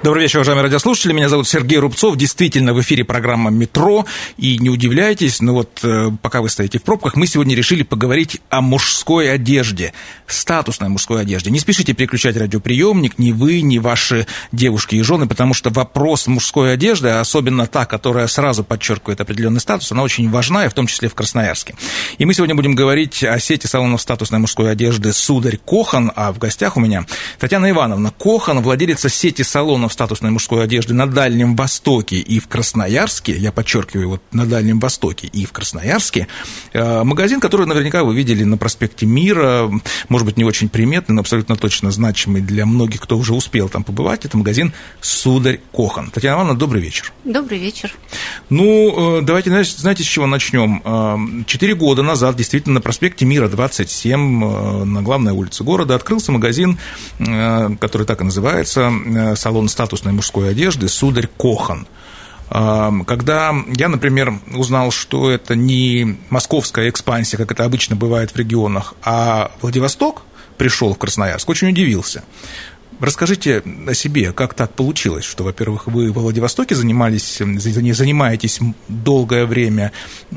Добрый вечер, уважаемые радиослушатели. Меня зовут Сергей Рубцов. Действительно, в эфире программа «Метро». И не удивляйтесь, но вот э, пока вы стоите в пробках, мы сегодня решили поговорить о мужской одежде, статусной мужской одежде. Не спешите переключать радиоприемник, ни вы, ни ваши девушки и жены, потому что вопрос мужской одежды, особенно та, которая сразу подчеркивает определенный статус, она очень важна, и в том числе в Красноярске. И мы сегодня будем говорить о сети салонов статусной мужской одежды «Сударь Кохан», а в гостях у меня Татьяна Ивановна Кохан, владелица сети салонов статусной мужской одежды на Дальнем Востоке и в Красноярске, я подчеркиваю, вот на Дальнем Востоке и в Красноярске, э, магазин, который наверняка вы видели на проспекте Мира, может быть, не очень приметный, но абсолютно точно значимый для многих, кто уже успел там побывать, это магазин «Сударь Кохан». Татьяна Ивановна, добрый вечер. Добрый вечер. Ну, э, давайте, знаете, с чего начнем? Э, четыре года назад, действительно, на проспекте Мира, 27, на главной улице города, открылся магазин, который так и называется, салон статусной мужской одежды «Сударь Кохан». Когда я, например, узнал, что это не московская экспансия, как это обычно бывает в регионах, а Владивосток пришел в Красноярск, очень удивился. Расскажите о себе, как так получилось, что, во-первых, вы во Владивостоке занимались, занимаетесь долгое время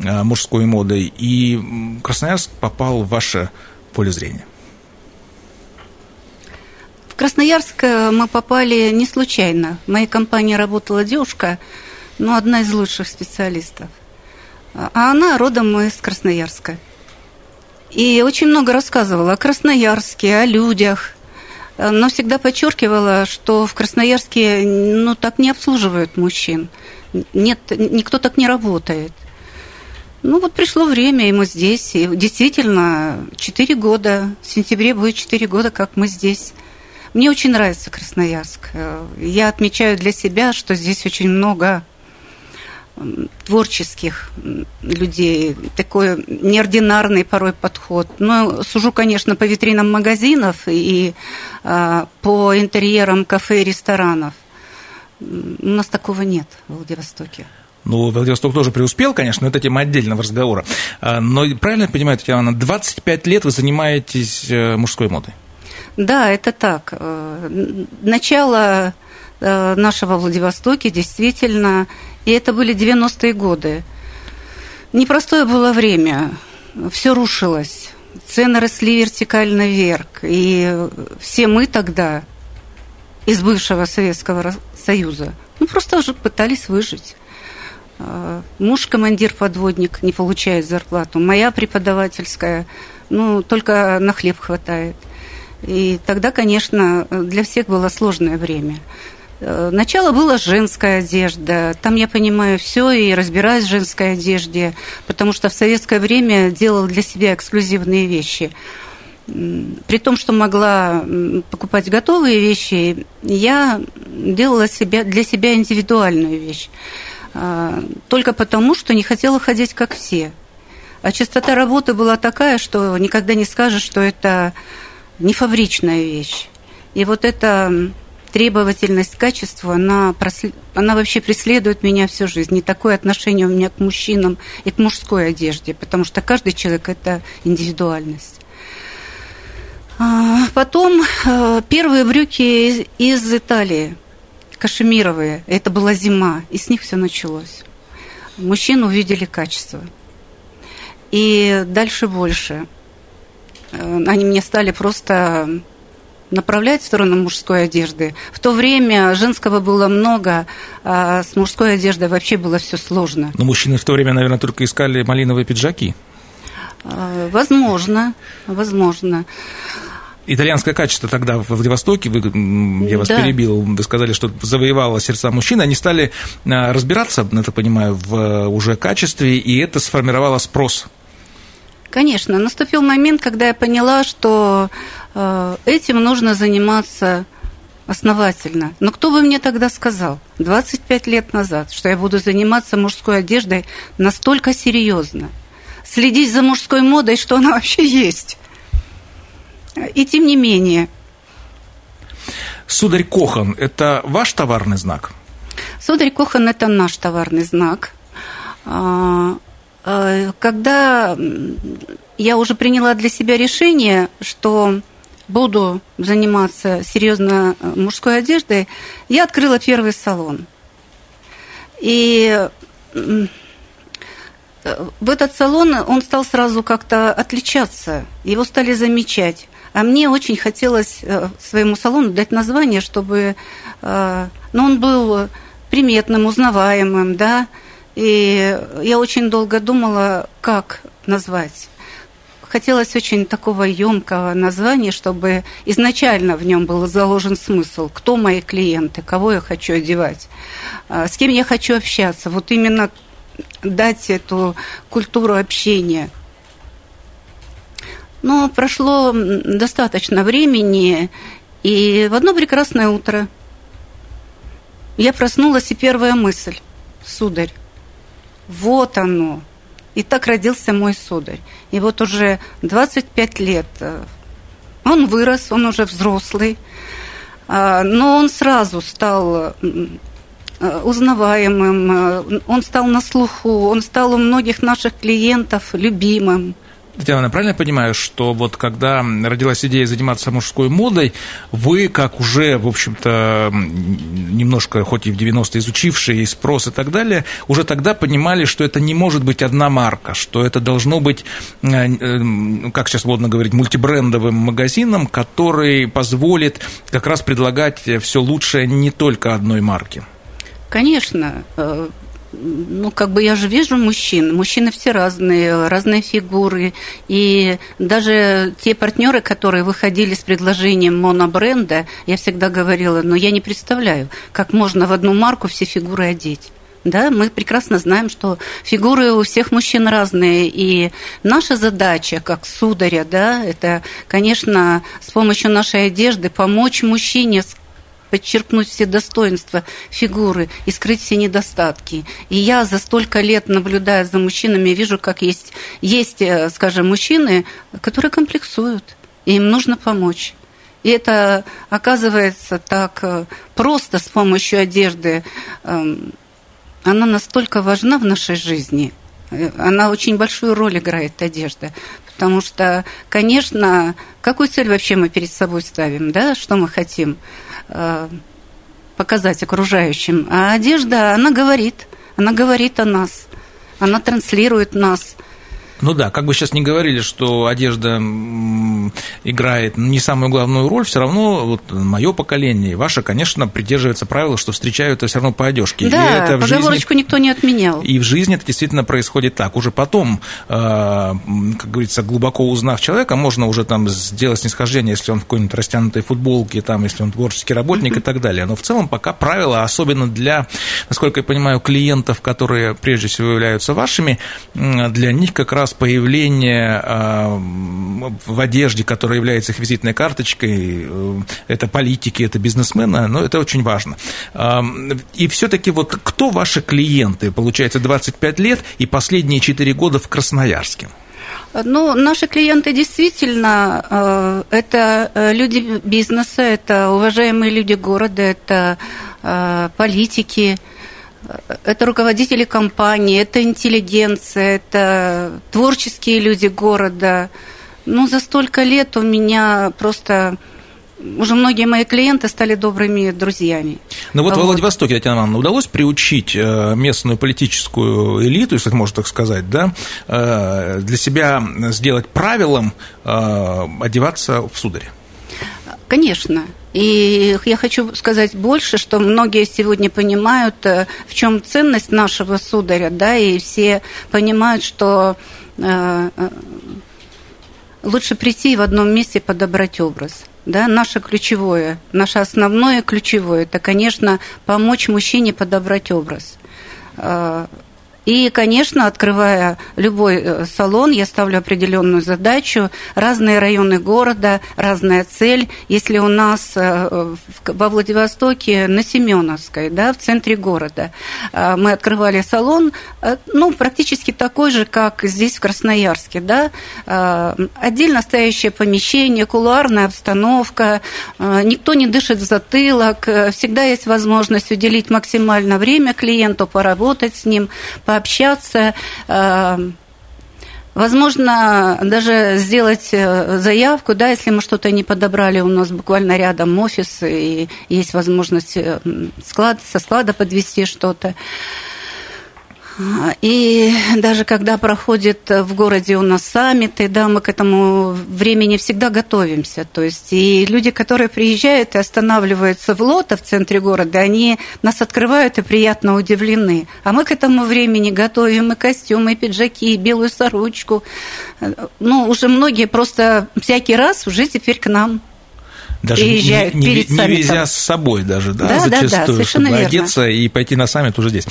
а, мужской модой, и Красноярск попал в ваше поле зрения? Красноярск э, мы попали не случайно. В моей компании работала девушка, ну, одна из лучших специалистов. А она родом из Красноярска. И очень много рассказывала о Красноярске, о людях, но всегда подчеркивала, что в Красноярске ну, так не обслуживают мужчин. Нет, никто так не работает. Ну вот пришло время, и мы здесь. И действительно, 4 года, в сентябре будет 4 года, как мы здесь. Мне очень нравится Красноярск. Э, я отмечаю для себя, что здесь очень много творческих людей, такой неординарный порой подход. Но сужу, конечно, по витринам магазинов и а, по интерьерам кафе и ресторанов. У нас такого нет в Владивостоке. Ну, Владивосток тоже преуспел, конечно, но это тема отдельного разговора. А, но правильно я понимаю, Татьяна, 25 лет вы занимаетесь э, мужской модой? Да, это так. Э, начало э, нашего Владивостоке действительно, и это были 90-е годы. Непростое было время, все рушилось, цены росли вертикально вверх, и все мы тогда из бывшего Советского Союза, ну, просто уже пытались выжить. Э, муж командир-подводник не получает зарплату, моя преподавательская, ну, только на хлеб хватает – и тогда, конечно, для всех было сложное время. Э, начало было женская одежда. Там я понимаю все и разбираюсь в женской одежде, потому что в советское время делала для себя эксклюзивные вещи. При том, что могла покупать готовые вещи, я делала себя, для себя индивидуальную вещь. А, только потому, что не хотела ходить как все. А частота работы была такая, что никогда не скажешь, что это не фабричная вещь. И вот эта требовательность качества, она, прослед... она вообще преследует меня всю жизнь. Не такое отношение у меня к мужчинам и к мужской одежде, потому что каждый человек – это индивидуальность. А, потом э, первые брюки из Италии, кашемировые, это была зима, и с них все началось. Мужчины увидели качество. И дальше больше – они мне стали просто направлять в сторону мужской одежды. В то время женского было много, а с мужской одеждой вообще было все сложно. Но мужчины в то время, наверное, только искали малиновые пиджаки. Э, возможно, возможно. Итальянское качество тогда в Владивостоке, вы, я вас да. перебил, вы сказали, что завоевало сердца мужчин, они стали э, разбираться, так понимаю, в уже качестве, и это сформировало спрос Конечно, наступил момент, когда я поняла, что э, этим нужно заниматься основательно. Но кто бы мне тогда сказал, 25 лет назад, что я буду заниматься мужской одеждой настолько серьезно, следить за мужской модой, что она вообще есть. И тем не менее. Сударь Кохан – это ваш товарный знак? Сударь Кохан – это наш товарный знак. А, когда я уже приняла для себя решение, что буду заниматься серьезно э, мужской одеждой, я открыла первый салон. И в этот салон он стал сразу как-то отличаться, его стали замечать. А мне очень хотелось э, своему салону дать название, чтобы э, ну, он был приметным, узнаваемым, да, и я очень долго думала, как назвать. Хотелось очень такого емкого названия, чтобы изначально в нем был заложен смысл, кто мои клиенты, кого я хочу одевать, а, с кем я хочу общаться. Вот именно дать эту культуру общения. Но прошло достаточно времени, и в одно прекрасное утро я проснулась, и первая мысль, сударь, вот оно. И так родился мой сударь. И вот уже 25 лет э, он вырос, он уже взрослый, а, но он сразу стал э, узнаваемым, э, он стал на слуху, он стал у многих наших клиентов любимым. Татьяна, правильно я понимаю, что вот когда родилась идея заниматься мужской модой, вы, как уже, в общем-то, немножко, хоть и в 90-е изучившие и спрос и так далее, уже тогда понимали, что это не может быть одна марка, что это должно быть, э, э, как сейчас модно говорить, мультибрендовым магазином, который позволит как раз предлагать все лучшее не только одной марки. Конечно, э, ну, как бы я же вижу мужчин. Мужчины все разные, разные фигуры. И даже те партнеры, которые выходили с предложением монобренда, я всегда говорила, но я не представляю, как можно в одну марку все фигуры одеть. Да, мы прекрасно знаем, что фигуры у всех мужчин разные, и наша задача, как сударя, да, это, конечно, с помощью нашей одежды помочь мужчине подчеркнуть все достоинства фигуры и скрыть все недостатки. И я за столько лет, наблюдая за мужчинами, вижу, как есть, есть э, скажем, мужчины, которые комплексуют, и им нужно помочь. И это оказывается так э, просто с помощью одежды. Эм, она настолько важна в нашей жизни. Э, она очень большую роль играет, одежда. Потому что, конечно, какую цель вообще мы перед собой ставим, да, что мы хотим? Э, показать окружающим. А одежда, она говорит, она говорит о нас, она транслирует нас – ну да, как бы сейчас не говорили, что одежда играет не самую главную роль, все равно вот мое поколение ваше, конечно, придерживается правила, что встречают все равно по одежке. Да, и это в жизни... никто не отменял. И в жизни это действительно происходит так. Уже потом, э, как говорится, глубоко узнав человека, можно уже там сделать снисхождение, если он в какой-нибудь растянутой футболке, там, если он творческий работник mm-hmm. и так далее. Но в целом пока правила, особенно для, насколько я понимаю, клиентов, которые прежде всего являются вашими, для них как раз появление а, в одежде, которая является их визитной карточкой, э, это политики, это бизнесмены, но это очень важно. А, и все-таки вот кто ваши клиенты? Получается, 25 лет и последние 4 года в Красноярске. Ну, наши клиенты действительно э, это э, люди бизнеса, это уважаемые люди города, это политики, это руководители компании, это интеллигенция, это творческие люди города. Ну, за столько лет у меня просто уже многие мои клиенты стали добрыми друзьями. Ну вот, вот. в Владивостоке, Татьяна Ивановна, удалось приучить э, местную политическую элиту, если можно так сказать, да, э, для себя сделать правилом э, одеваться в сударе? Конечно. И я хочу сказать больше, что многие сегодня понимают, э, в чем ценность нашего сударя, да, и все понимают, что э, э, лучше прийти в одном месте подобрать образ. Да, наше ключевое, наше основное ключевое, это, конечно, помочь мужчине подобрать образ. И, конечно, открывая любой э, салон, я ставлю определенную задачу. Разные районы города, разная цель. Если у нас э, во Владивостоке на Семеновской, да, в центре города, э, мы открывали салон, ну, практически такой же, как здесь, в Красноярске, да, отдельно стоящее помещение, кулуарная обстановка, никто не дышит в затылок, всегда есть возможность уделить максимально время клиенту, поработать с ним, пообщаться, э, Возможно, даже сделать э, заявку, да, если мы что-то не подобрали, у нас буквально рядом офис, и есть возможность э, склад, со склада подвести что-то. И даже когда проходит в городе у нас саммиты, да, мы к этому времени всегда готовимся. То есть и люди, которые приезжают и останавливаются в Лото, в центре города, они нас открывают и приятно удивлены. А мы к этому времени готовим и костюмы, и пиджаки, и белую сорочку. Ну, уже многие просто всякий раз уже теперь к нам даже приезжают не, перед не, не везя с собой даже, да, да зачастую, да, да, чтобы верно. одеться и пойти на саммит уже здесь.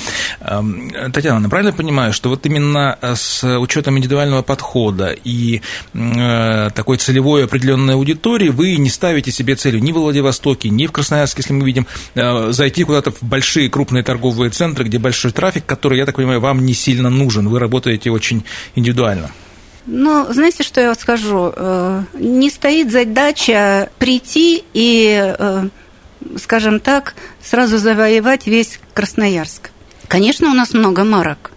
Татьяна, правильно понимаю, что вот именно с учетом индивидуального подхода и э, такой целевой определенной аудитории вы не ставите себе целью ни в Владивостоке, ни в Красноярске, если мы видим, э, зайти куда-то в большие крупные торговые центры, где большой трафик, который, я так понимаю, вам не сильно нужен, вы работаете очень индивидуально. Ну, знаете, что я вам скажу? Э, не стоит задача прийти и, э, скажем так, сразу завоевать весь Красноярск. Конечно, у нас много марок.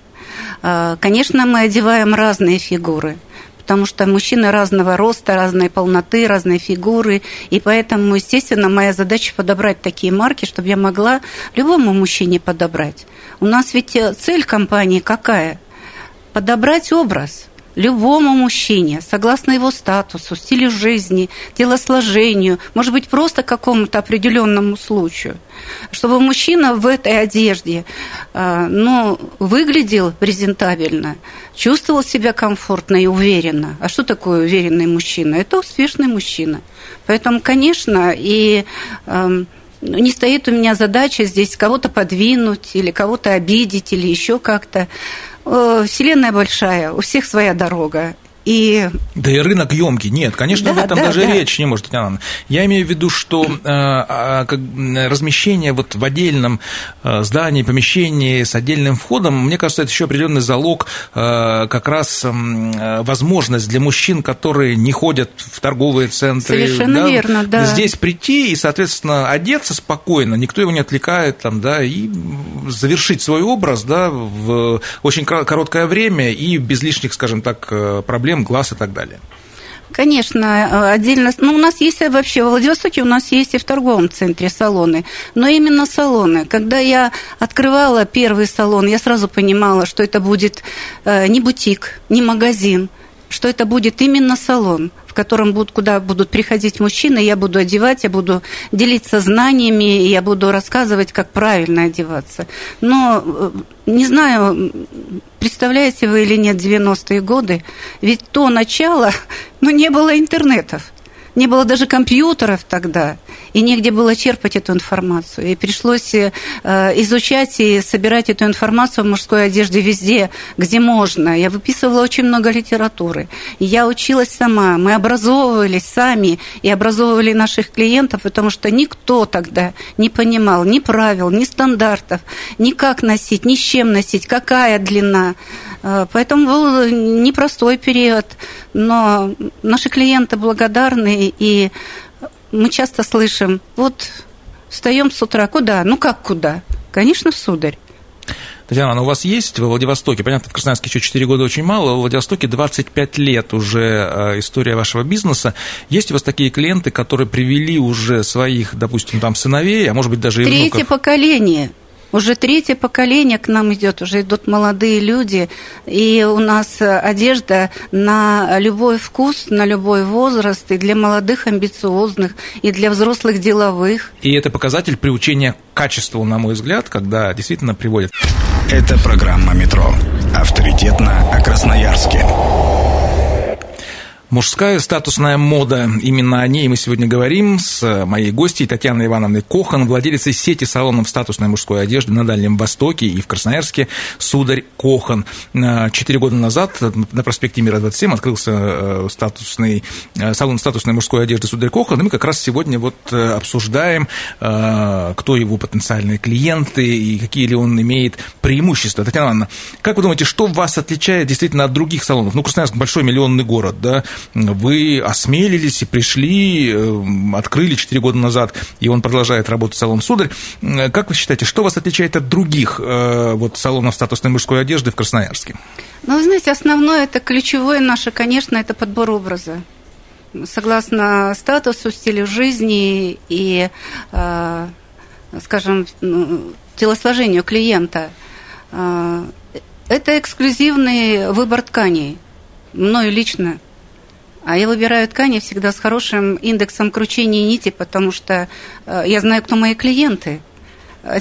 Э, конечно, мы одеваем разные фигуры потому что мужчины разного роста, разной полноты, разной фигуры, и поэтому, естественно, моя задача подобрать такие марки, чтобы я могла любому мужчине подобрать. У нас ведь цель компании какая? Подобрать образ – любому мужчине, согласно его статусу, стилю жизни, телосложению, может быть, просто какому-то определенному случаю, чтобы мужчина в этой одежде а, ну, выглядел презентабельно, чувствовал себя комфортно и уверенно. А что такое уверенный мужчина? Это успешный мужчина. Поэтому, конечно, и не стоит у меня задача здесь кого-то подвинуть или кого-то обидеть или еще как-то. Э, вселенная большая, у всех своя дорога. И... Да и рынок емкий. Нет, конечно, да, об этом да, даже да. речь не может, Татьяна. Я имею в виду, что э, э, размещение вот в отдельном э, здании, помещении с отдельным входом, мне кажется, это еще определенный залог, э, как раз возможность для мужчин, которые не ходят в торговые центры. Совершенно да, верно, да. Здесь прийти и, соответственно, одеться спокойно, никто его не отвлекает, там, да, и завершить свой образ да, в очень короткое время и без лишних, скажем так, проблем проблем глаз и так далее. Конечно, э, отдельно. Ну, у нас есть вообще в Владивостоке, у нас есть и в торговом центре салоны. Но именно салоны. Когда я открывала первый салон, я сразу понимала, что это будет э, не бутик, не магазин, что это будет именно салон в котором будут, куда будут приходить мужчины, я буду одевать, я буду делиться знаниями, я буду рассказывать, как правильно одеваться. Но э, не знаю, представляете вы или нет 90-е годы, ведь то начало, ну, не было интернетов. Не было даже компьютеров тогда, и негде было черпать эту информацию. И пришлось э, изучать и собирать эту информацию в мужской одежде везде, где можно. Я выписывала очень много литературы. И я училась сама. Мы образовывались сами и образовывали наших клиентов, потому что никто тогда не понимал ни правил, ни стандартов, ни как носить, ни с чем носить, какая длина. Э, поэтому был непростой период, но наши клиенты благодарны, и мы часто слышим, вот встаем с утра, куда? Ну как куда? Конечно, в сударь. Татьяна, ну у вас есть во Владивостоке, понятно, в Красноярске еще 4 года очень мало, во Владивостоке 25 лет уже э, история вашего бизнеса. Есть у вас такие клиенты, которые привели уже своих, допустим, там сыновей, а может быть даже и Третье внуков? поколение. Уже третье поколение к нам идет, уже идут молодые люди, и у нас одежда на любой вкус, на любой возраст, и для молодых амбициозных, и для взрослых деловых. И это показатель приучения к качеству, на мой взгляд, когда действительно приводит. Это программа «Метро». Авторитетно о Красноярске. Мужская статусная мода. Именно о ней мы сегодня говорим с моей гостьей Татьяной Ивановной Кохан, владелицей сети салонов статусной мужской одежды на Дальнем Востоке и в Красноярске «Сударь Кохан». Четыре года назад на проспекте Мира 27 открылся э, статусный, э, салон статусной мужской одежды «Сударь Кохан», и мы как раз сегодня вот э, обсуждаем, кто его потенциальные клиенты и какие ли он имеет преимущества. Татьяна Ивановна, как вы думаете, что вас отличает действительно от других салонов? Ну, Красноярск большой миллионный город, да, вы осмелились и пришли, э, открыли 4 года назад, и он продолжает работать салон «Сударь». Как вы считаете, что вас отличает от других э, вот, салонов статусной мужской одежды в Красноярске? Ну, вы знаете, основное, это ключевое наше, конечно, это подбор образа. Согласно статусу, стилю жизни и, э, скажем, ну, телосложению клиента. Это эксклюзивный выбор тканей, мною лично – а я выбираю ткани всегда с хорошим индексом кручения нити, потому что э, я знаю, кто мои клиенты.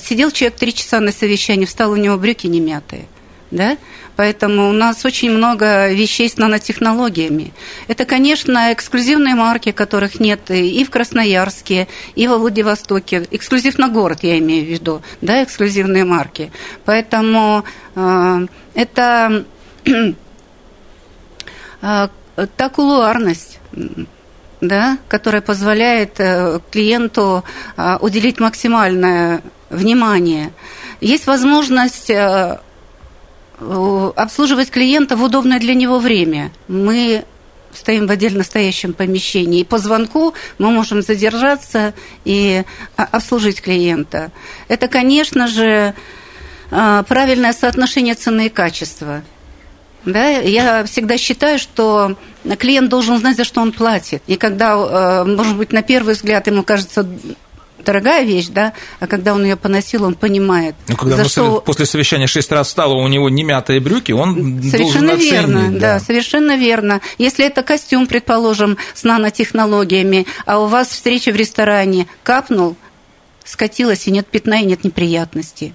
Сидел человек три часа на совещании, встал, у него брюки не мятые. Да? Поэтому у нас очень много вещей с нанотехнологиями. Это, конечно, эксклюзивные марки, которых нет и в Красноярске, и во Владивостоке. Эксклюзив на город, я имею в виду, да, эксклюзивные марки. Поэтому э, это э, та кулуарность, да, которая позволяет э, клиенту а, уделить максимальное внимание. Есть возможность э, обслуживать клиента в удобное для него время. Мы стоим в отдельно стоящем помещении. И по звонку мы можем задержаться и а, обслужить клиента. Это, конечно же, а, правильное соотношение цены и качества. Да, я всегда считаю, что клиент должен знать, за что он платит. И когда, э, может быть, на первый взгляд ему кажется дорогая вещь, да, а когда он ее поносил, он понимает. Ну, когда за что... после совещания шесть раз стало, у него не мятые брюки, он совершенно должен верно, оценить. Да. да, совершенно верно. Если это костюм, предположим, с нанотехнологиями, а у вас встреча в ресторане капнул, скатилась, и нет пятна, и нет неприятностей.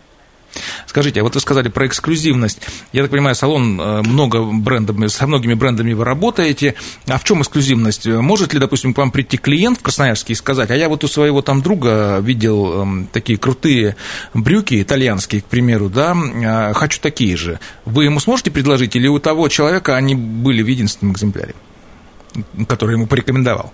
Скажите, а вот вы сказали про эксклюзивность. Я так понимаю, салон э, много брендами, со многими брендами вы работаете. А в чем эксклюзивность? Может ли, допустим, к вам прийти клиент в Красноярске и сказать, а я вот у своего там друга видел эм, такие крутые брюки, итальянские, к примеру, да, э, хочу такие же. Вы ему сможете предложить или у того человека они были в единственном экземпляре, который ему порекомендовал?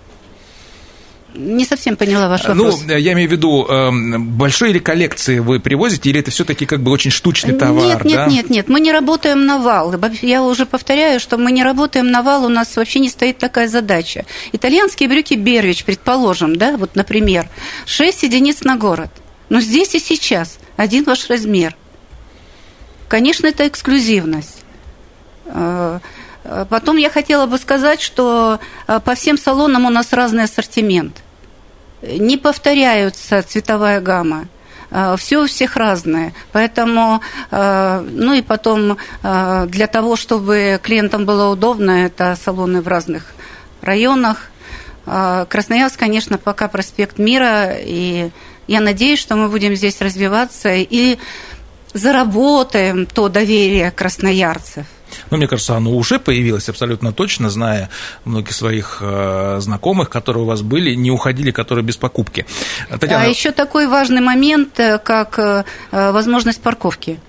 Не совсем поняла ваш ну, вопрос. Ну, я имею в виду, эм, большие ли коллекции вы привозите, или это все-таки как бы очень штучный товар? Нет, нет, да? нет, нет, мы не работаем на вал. Я уже повторяю, что мы не работаем на вал, у нас вообще не стоит такая задача. Итальянские брюки Бервич, предположим, да, вот, например, 6 единиц на город. Но здесь и сейчас один ваш размер. Конечно, это эксклюзивность. Э, э, потом я хотела бы сказать, что э, по всем салонам у нас разный ассортимент не повторяются цветовая гамма. А, Все у всех разное. Поэтому, а, ну и потом, а, для того, чтобы клиентам было удобно, это салоны в разных районах. Красноярск, конечно, пока проспект Мира, и я надеюсь, что мы будем здесь развиваться и заработаем то доверие красноярцев. Ну, мне кажется, оно уже появилось абсолютно точно, зная многих своих э, знакомых, которые у вас были, не уходили, которые без покупки. Татьяна... А еще такой важный момент, э, как э, возможность парковки.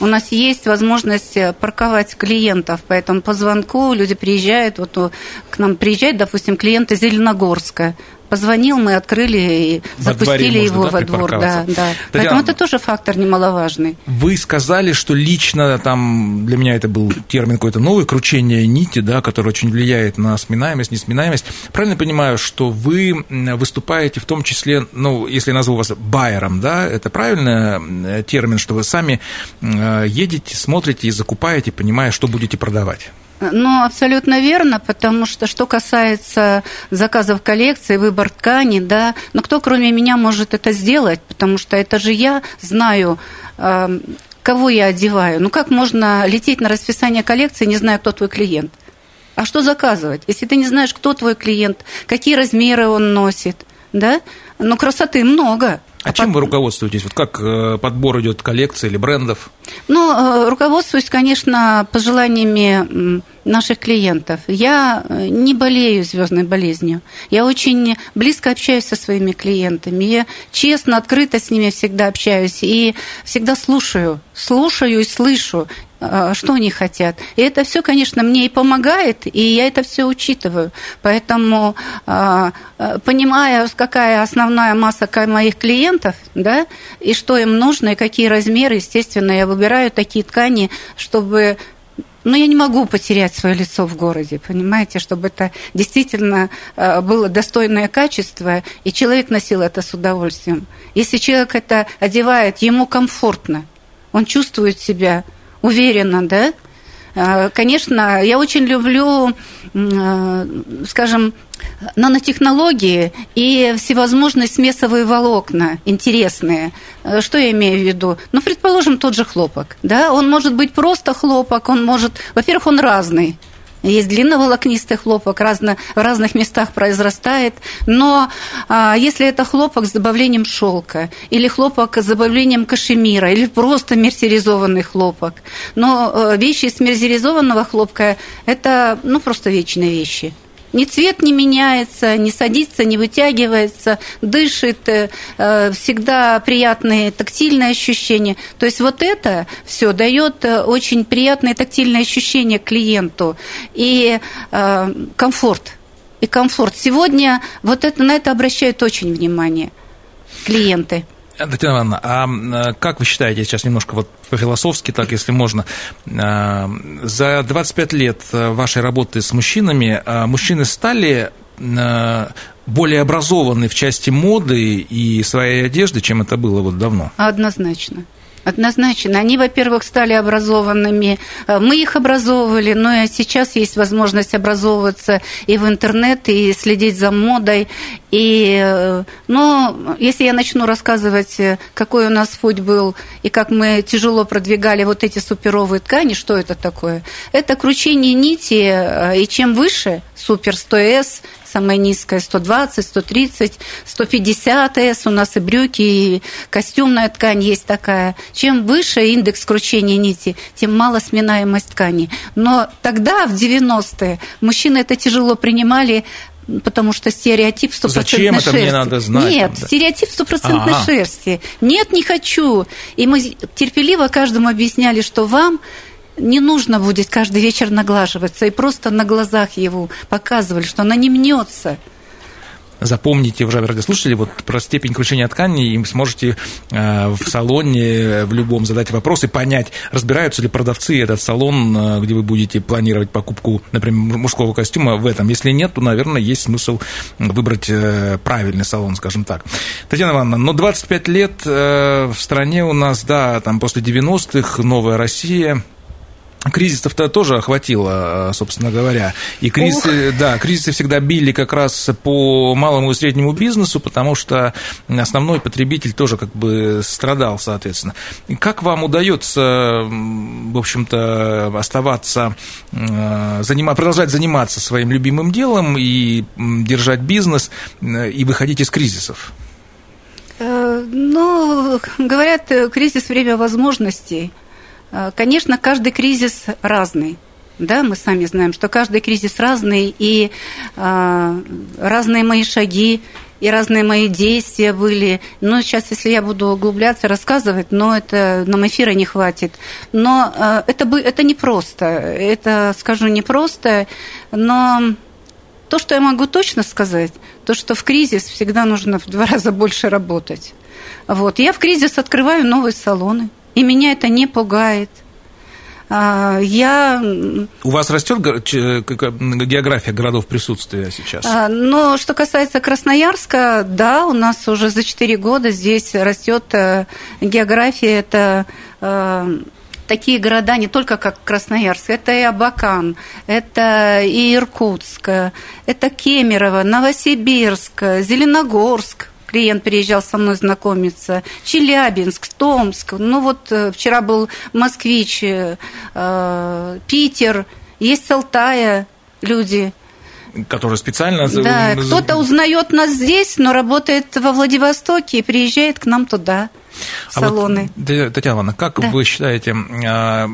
У нас есть возможность парковать клиентов, поэтому по звонку люди приезжают, вот к нам приезжает, допустим, клиент из Зеленогорска, позвонил, мы открыли и во запустили его да, во двор. Да, да. Татьяна, Поэтому это тоже фактор немаловажный. Вы сказали, что лично там для меня это был термин какой-то новый, кручение нити, да, который очень влияет на сминаемость, несминаемость. Правильно понимаю, что вы выступаете в том числе, ну, если я назову вас байером, да, это правильный термин, что вы сами э, едете, смотрите и закупаете, понимая, что будете продавать? Ну, абсолютно верно, потому что что касается заказов коллекции, выбор ткани, да, но кто кроме меня может это сделать, потому что это же я знаю, э, кого я одеваю. Ну, как можно лететь на расписание коллекции, не зная, кто твой клиент? А что заказывать? Если ты не знаешь, кто твой клиент, какие размеры он носит, да? Ну, красоты много. А, а чем под... вы руководствуетесь? Вот как э, подбор идет коллекции или брендов? Ну, э, руководствуюсь, конечно, пожеланиями наших клиентов. Я э, не болею звездной болезнью. Я очень близко общаюсь со своими клиентами. Я честно, открыто с ними всегда общаюсь и всегда слушаю. Слушаю и слышу. А, что они хотят. И это все, конечно, мне и помогает, и я это все учитываю. Поэтому, а, а, понимая, какая основная масса моих клиентов, да, и что им нужно, и какие размеры, естественно, я выбираю такие ткани, чтобы но я не могу потерять свое лицо в городе, понимаете, чтобы это действительно было достойное качество, и человек носил это с удовольствием. Если человек это одевает, ему комфортно, он чувствует себя уверенно, да? А, конечно, я очень люблю, а, скажем, нанотехнологии и всевозможные смесовые волокна интересные. А, что я имею в виду? Ну, предположим, тот же хлопок. Да? Он может быть просто хлопок, он может... Во-первых, он разный. Есть длинноволокнистый хлопок, разно, в разных местах произрастает. Но а, если это хлопок с добавлением шелка, или хлопок с добавлением кашемира, или просто мерсеризованный хлопок, но а, вещи из мерсеризованного хлопка – это ну, просто вечные вещи. Ни цвет не меняется, не садится, не вытягивается, дышит, э, всегда приятные тактильные ощущения. То есть вот это все дает э, очень приятные тактильные ощущения клиенту и э, комфорт. И комфорт. Сегодня вот это, на это обращают очень внимание клиенты. Татьяна Ивановна, а как вы считаете, сейчас немножко вот по-философски, так, если можно, а, за 25 лет вашей работы с мужчинами а, мужчины стали а, более образованы в части моды и своей одежды, чем это было вот давно? Однозначно. Однозначно. Они, во-первых, стали образованными. Э, мы их образовывали, но и сейчас есть возможность образовываться и в интернет, и следить за модой. И, э, но если я начну рассказывать, э, какой у нас путь был, и как мы тяжело продвигали вот эти суперовые ткани, что это такое? Это кручение нити, и чем выше, супер 100С, самая низкая 120, 130, 150 S, у нас и брюки, и костюмная ткань есть такая. Чем выше индекс кручения нити, тем мало сминаемость ткани. Но тогда, в 90-е, мужчины это тяжело принимали, потому что стереотип стопроцентной Зачем это мне надо знать? Нет, да. стереотип стопроцентной ага. шерсти. Нет, не хочу. И мы терпеливо каждому объясняли, что вам не нужно будет каждый вечер наглаживаться, и просто на глазах его показывали, что она не мнется. Запомните, уважаемые радиослушатели, вот про степень кручения ткани, и сможете э, в салоне в любом задать вопрос и понять, разбираются ли продавцы этот салон, э, где вы будете планировать покупку, например, мужского костюма в этом. Если нет, то, наверное, есть смысл выбрать э, правильный салон, скажем так. Татьяна Ивановна, но 25 лет в стране у нас, да, там после 90-х, новая Россия – Кризисов-то тоже охватило, собственно говоря. И кризисы, да, кризисы всегда били как раз по малому и среднему бизнесу, потому что основной потребитель тоже как бы страдал, соответственно. И как вам удается, в общем-то, оставаться, занима, продолжать заниматься своим любимым делом и держать бизнес и выходить из кризисов? Э, ну, говорят, кризис – время возможностей – Э, конечно, каждый кризис разный. Да, мы сами знаем, что каждый кризис разный, и э, разные мои шаги, и разные мои действия были. Но сейчас, если я буду углубляться, рассказывать, но это нам эфира не хватит. Но э, это, это непросто. Это, скажу, непросто. Но то, что я могу точно сказать, то, что в кризис всегда нужно в два раза больше работать. Вот. Я в кризис открываю новые салоны и меня это не пугает. А, я... У вас растет география городов присутствия сейчас? А, но что касается Красноярска, да, у нас уже за 4 года здесь растет э, география. Это э, такие города не только как Красноярск, это и Абакан, это и Иркутск, это Кемерово, Новосибирск, Зеленогорск, клиент приезжал со мной знакомиться, Челябинск, Томск, ну вот э, вчера был Москвич, э, э, Питер, есть с Алтая люди. Которые специально... Да, кто-то узнает нас здесь, но работает во Владивостоке и приезжает к нам туда. Салоны. А вот, Татьяна Ивановна, как да. вы считаете, а,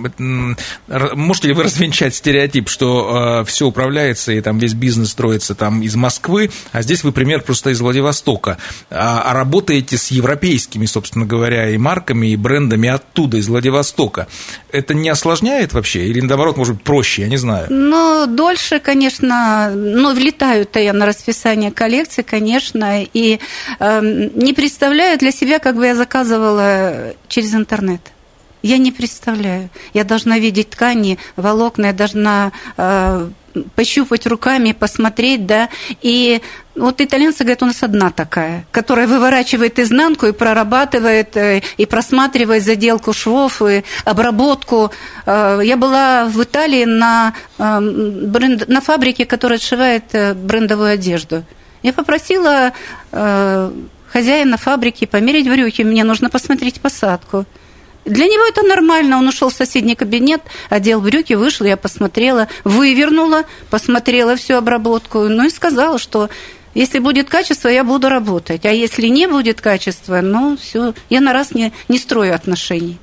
можете ли вы развенчать стереотип, что а, все управляется и там весь бизнес строится там из Москвы, а здесь вы пример просто из Владивостока, а работаете с европейскими, собственно говоря, и марками, и брендами оттуда, из Владивостока. Это не осложняет вообще или наоборот, может быть, проще, я не знаю? Ну, дольше, конечно, ну, влетаю-то я на расписание коллекции, конечно, и э, не представляю для себя, как бы я заказывала через интернет. Я не представляю. Я должна видеть ткани, волокна, я должна э, пощупать руками, посмотреть, да. И вот итальянцы говорят, у нас одна такая, которая выворачивает изнанку и прорабатывает, э, и просматривает заделку швов, и обработку. Э, я была в Италии на, э, бренд, на фабрике, которая отшивает брендовую одежду. Я попросила хозяина фабрики померить брюки, мне нужно посмотреть посадку. Для него это нормально. Он ушел в соседний кабинет, одел брюки, вышел, я посмотрела, вывернула, посмотрела всю обработку, ну и сказала, что если будет качество, я буду работать. А если не будет качества, ну все, я на раз не, не строю отношений.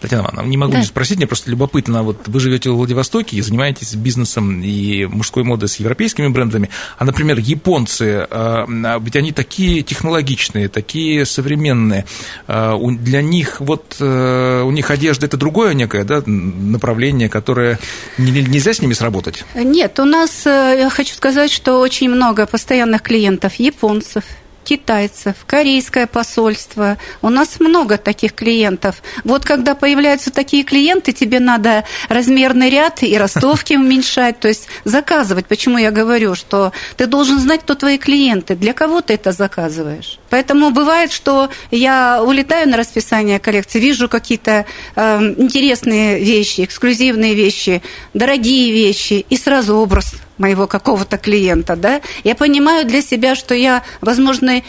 Татьяна Ивановна, не могу да. не спросить, мне просто любопытно, вот вы живете в Владивостоке и занимаетесь бизнесом и мужской модой с европейскими брендами, а, например, японцы, а, а, ведь они такие технологичные, такие современные, для них вот, э, у них одежда это другое некое да, направление, которое нельзя с ними сработать? Нет, у нас, э, я хочу сказать, что очень много постоянных клиентов японцев, китайцев, корейское посольство. У нас много таких клиентов. Вот когда появляются такие клиенты, тебе надо размерный ряд и ростовки уменьшать, то есть заказывать. Почему я говорю, что ты должен знать, кто твои клиенты, для кого ты это заказываешь. Поэтому бывает, что я улетаю на расписание коллекции, вижу какие-то э, интересные вещи, эксклюзивные вещи, дорогие вещи, и сразу образ моего какого-то клиента, да, я понимаю для себя, что я, возможно,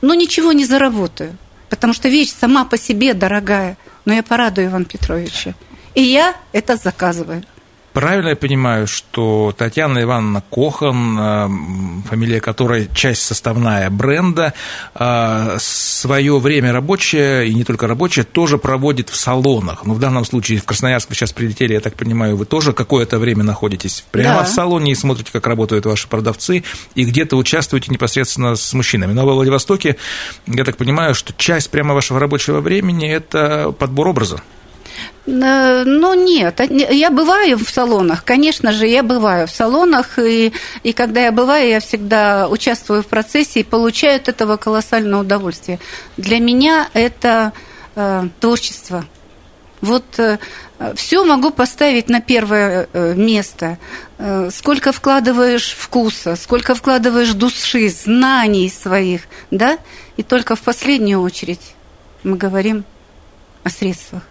ну, ничего не заработаю, потому что вещь сама по себе дорогая, но я порадую Ивана Петровича. И я это заказываю. Правильно я понимаю, что Татьяна Ивановна Кохан, э, фамилия которой часть составная бренда, э, свое время рабочее, и не только рабочее, тоже проводит в салонах. Но ну, в данном случае в Красноярск вы сейчас прилетели, я так понимаю, вы тоже какое-то время находитесь прямо да. в салоне и смотрите, как работают ваши продавцы, и где-то участвуете непосредственно с мужчинами. Но во Владивостоке, я так понимаю, что часть прямо вашего рабочего времени – это подбор образа. Э, ну, нет, я бываю в салонах, конечно же, я бываю в салонах, и, и когда я бываю, я всегда участвую в процессе и получаю от этого колоссальное удовольствие. Для меня это э, творчество. Вот э, все могу поставить на первое э, место. Э, сколько вкладываешь вкуса, сколько вкладываешь души, знаний своих, да? И только в последнюю очередь мы говорим о средствах.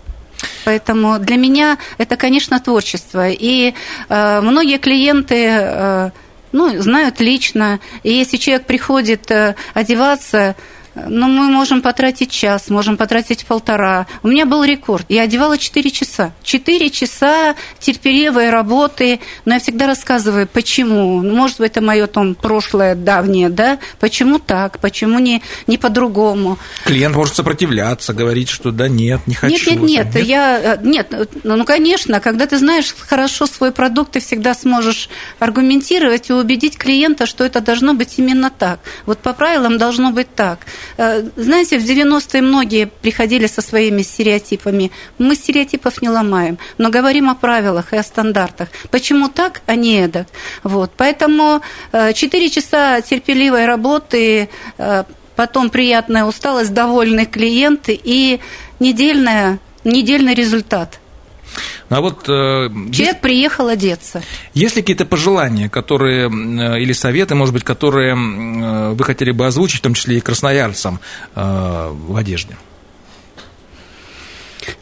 Поэтому для меня это, конечно, творчество. И э, многие клиенты э, ну, знают лично. И если человек приходит э, одеваться но мы можем потратить час, можем потратить полтора. У меня был рекорд. Я одевала 4 часа. 4 часа терпеливой работы. Но я всегда рассказываю, почему. Ну, может быть, это мое там прошлое давнее, да? Почему так? Почему не, не по-другому? Клиент может сопротивляться, говорить, что да нет, не хочу. Нет, нет, нет. нет? Я, э, нет ну, конечно, когда ты знаешь хорошо свой продукт, ты всегда сможешь аргументировать и убедить клиента, что это должно быть именно так. Вот по правилам должно быть так. Э, знаете, в 90-е многие приходили со своими стереотипами. Мы стереотипов не ломаем, но говорим о правилах и о стандартах. Почему так, а не эдак? Вот. Поэтому 4 э, часа терпеливой работы, э, потом приятная усталость, довольные клиенты и недельная, недельный результат – а вот, э, Человек есть, приехал одеться. Есть ли какие-то пожелания, которые, э, или советы, может быть, которые э, вы хотели бы озвучить, в том числе и красноярцам в одежде?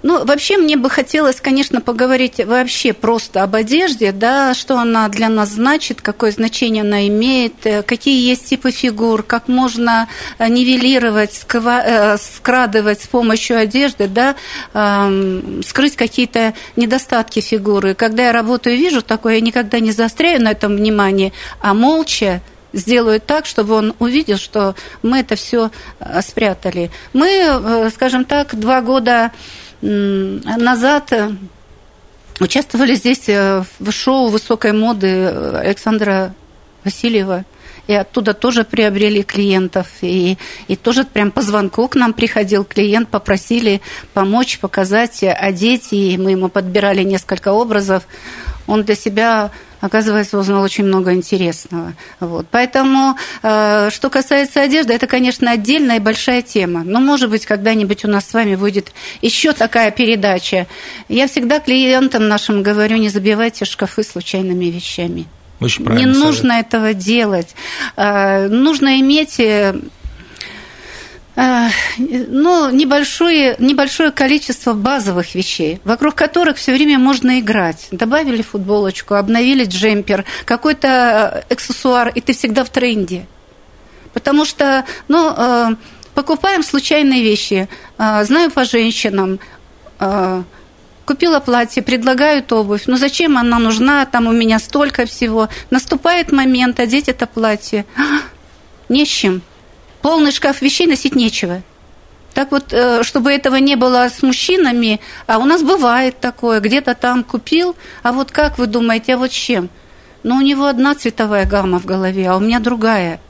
Ну, вообще мне бы хотелось, конечно, поговорить вообще просто об одежде, да, что она для нас значит, какое значение она имеет, э, какие есть типы фигур, как можно э, нивелировать, э, скрадывать с помощью одежды, да, скрыть какие-то недостатки фигуры. Когда я работаю и вижу такое, я никогда не заостряю на этом внимание, а молча сделают так, чтобы он увидел, что мы это все спрятали. Мы, скажем так, два года назад участвовали здесь в шоу высокой моды Александра Васильева – и оттуда тоже приобрели клиентов, и, и тоже прям по звонку к нам приходил клиент, попросили помочь, показать, одеть, и мы ему подбирали несколько образов. Он для себя оказывается, узнал очень много интересного. Вот. Поэтому, э, что касается одежды, это, конечно, отдельная и большая тема. Но, может быть, когда-нибудь у нас с вами будет еще такая передача. Я всегда клиентам нашим говорю, не забивайте шкафы случайными вещами. Очень Не нужно совет. этого делать. А, нужно иметь э, э, ну, небольшое, небольшое количество базовых вещей, вокруг которых все время можно играть. Добавили футболочку, обновили джемпер, какой-то э, аксессуар, и ты всегда в тренде. Потому что, ну, покупаем случайные вещи. Знаю по женщинам, Купила платье, предлагают обувь. Ну зачем она нужна? Там у меня столько всего. Наступает момент одеть это платье. Не с чем. Полный шкаф вещей носить нечего. Так вот, э, чтобы этого не было с мужчинами, а у нас бывает такое, где-то там купил, а вот как вы думаете, а вот чем? Ну, у него одна цветовая гамма в голове, а у меня другая –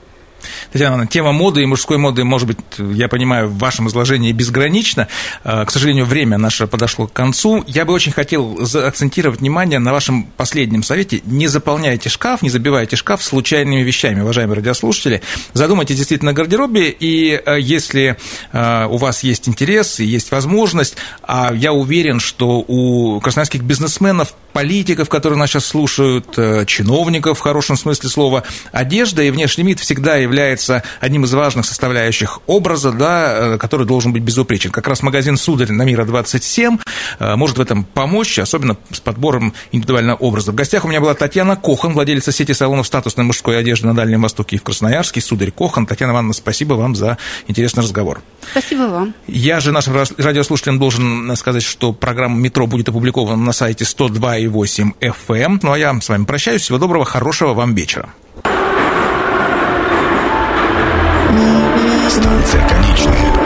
Татьяна Ивановна, тема моды и мужской моды, может быть, я понимаю, в вашем изложении безгранична. К сожалению, время наше подошло к концу. Я бы очень хотел акцентировать внимание на вашем последнем совете. Не заполняйте шкаф, не забивайте шкаф случайными вещами, уважаемые радиослушатели. Задумайтесь действительно о гардеробе, и а, если а, у вас есть интерес и есть возможность, а я уверен, что у красноярских бизнесменов политиков, которые нас сейчас слушают, э, чиновников в хорошем смысле слова, одежда и внешний вид всегда является одним из важных составляющих образа, да, э, который должен быть безупречен. Как раз магазин «Сударь» на Мира 27 э, может в этом помочь, особенно с подбором индивидуального образа. В гостях у меня была Татьяна Кохан, владелица сети салонов статусной мужской одежды на Дальнем Востоке и в Красноярске, «Сударь Кохан». Татьяна Ивановна, спасибо вам за интересный разговор. Спасибо вам. Я же нашим радиослушателям должен сказать, что программа «Метро» будет опубликована на сайте 102 101,8 FM. Ну а я с вами прощаюсь. Всего доброго, хорошего вам вечера. Станция конечная.